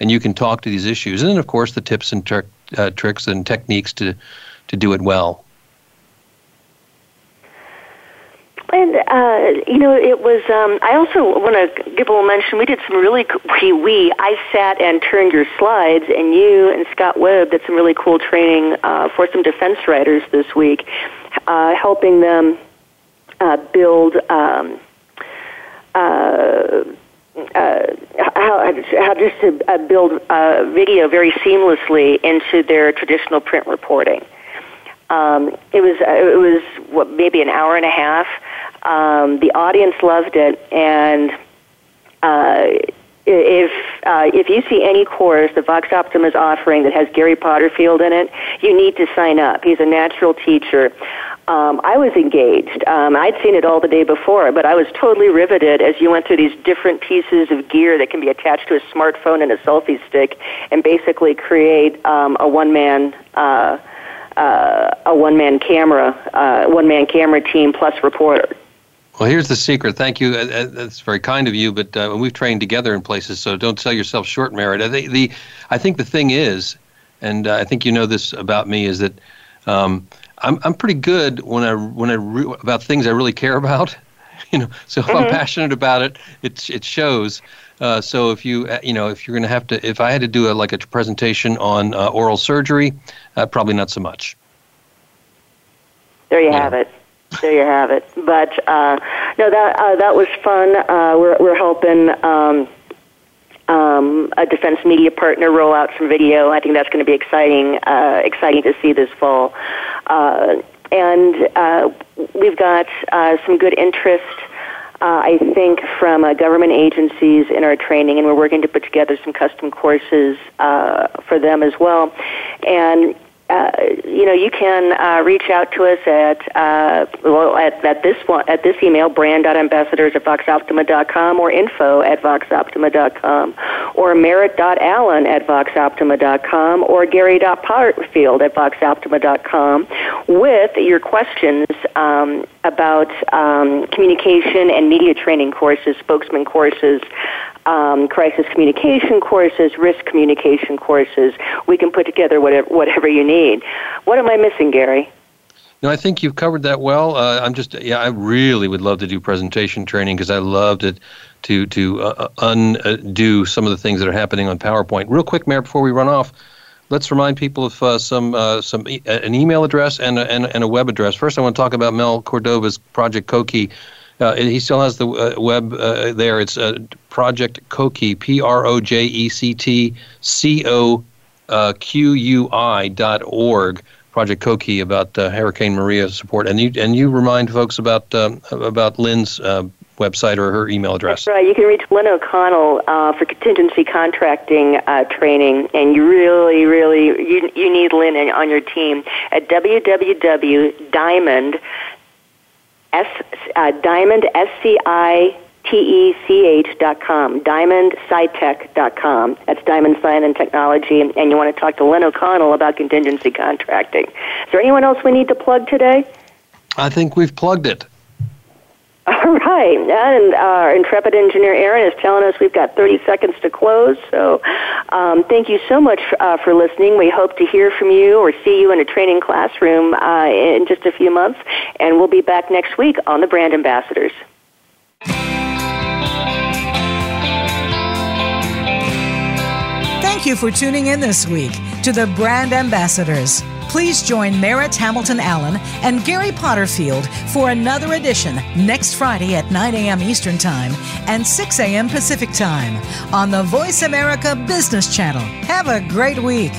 Speaker 3: and you can talk to these issues. And then, of course, the tips and ter- uh, tricks and techniques to, to do it well.
Speaker 2: And uh, you know, it was. Um, I also want to give a little mention. We did some really. We, we I sat and turned your slides, and you and Scott Webb did some really cool training uh, for some defense writers this week, uh, helping them uh, build. Um, uh, uh, how, how just to uh, build uh, video very seamlessly into their traditional print reporting. Um, it was uh, it was what maybe an hour and a half. Um, the audience loved it, and uh, if uh, if you see any course that Vox Optima is offering that has Gary Potterfield in it, you need to sign up. He's a natural teacher um, I was engaged. Um, I'd seen it all the day before, but I was totally riveted as you went through these different pieces of gear that can be attached to a smartphone and a selfie stick, and basically create um, a one man. Uh, uh, a one-man camera, uh, one-man camera team plus reporter.
Speaker 3: Well, here's the secret. Thank you. Uh, uh, that's very kind of you, but uh, we've trained together in places, so don't sell yourself short, Merritt. The, the, I think the thing is, and I think you know this about me, is that um, I'm I'm pretty good when I when I re- about things I really care about. You know, so if mm-hmm. I'm passionate about it, it it shows. Uh, so if you uh, you know if you're going to have to if I had to do a like a presentation on uh, oral surgery, uh, probably not so much.
Speaker 2: There you yeah. have it. There you have it. But uh, no, that uh, that was fun. we're we're helping. Um, um, a defense media partner roll out some video. I think that's going to be exciting, uh, exciting to see this fall. Uh, and uh, we've got uh, some good interest, uh, I think, from uh, government agencies in our training, and we're working to put together some custom courses for them as well. And uh, you know, you can uh, reach out to us at uh, well at, at this one at this email brand.ambassadors at voxoptima.com or info at voxoptima.com or merritt.allen at voxoptima.com or gary.potterfield at voxoptima.com with your questions um, about um, communication and media training courses, spokesman courses, um, crisis communication courses, risk communication courses. We can put together whatever, whatever you need. What am I missing, Gary?
Speaker 3: No, I think you've covered that well. Uh, I'm just, yeah, I really would love to do presentation training because I love to to to uh, uh, undo some of the things that are happening on PowerPoint. Real quick, Mayor, before we run off, let's remind people of uh, some uh, some e- an email address and a, and, and, a web address. First, I want to talk about Mel Cordova's Project Coqui. Uh, he still has the uh, web uh, there. It's uh, Project Coqui, P R O J E C T C O Q U I dot org. Project Coqui about Hurricane Maria support, and you and you remind folks about um, about Lynn's website or her email address.
Speaker 2: That's right. You can reach Lynn O'Connell uh, for contingency contracting uh, training, and you really, really you, you need Lynn on your team at www.diamond S uh, Diamond S C I T E C H dot com, diamondscitech dot com. That's Diamond Sign and Technology, and you want to talk to Lynn O'Connell about contingency contracting. Is there anyone else we need to plug today?
Speaker 3: I think we've plugged it.
Speaker 2: All right, and our intrepid engineer Aaron is telling us we've got 30 seconds to close. So, um, thank you so much uh, for listening. We hope to hear from you or see you in a training classroom uh, in just a few months, and we'll be back next week on the Brand Ambassadors.
Speaker 1: Thank you for tuning in this week to the Brand Ambassadors. Please join Merritt Hamilton Allen and Gary Potterfield for another edition next Friday at 9 a.m. Eastern Time and 6 a.m. Pacific Time on the Voice America Business Channel. Have a great week.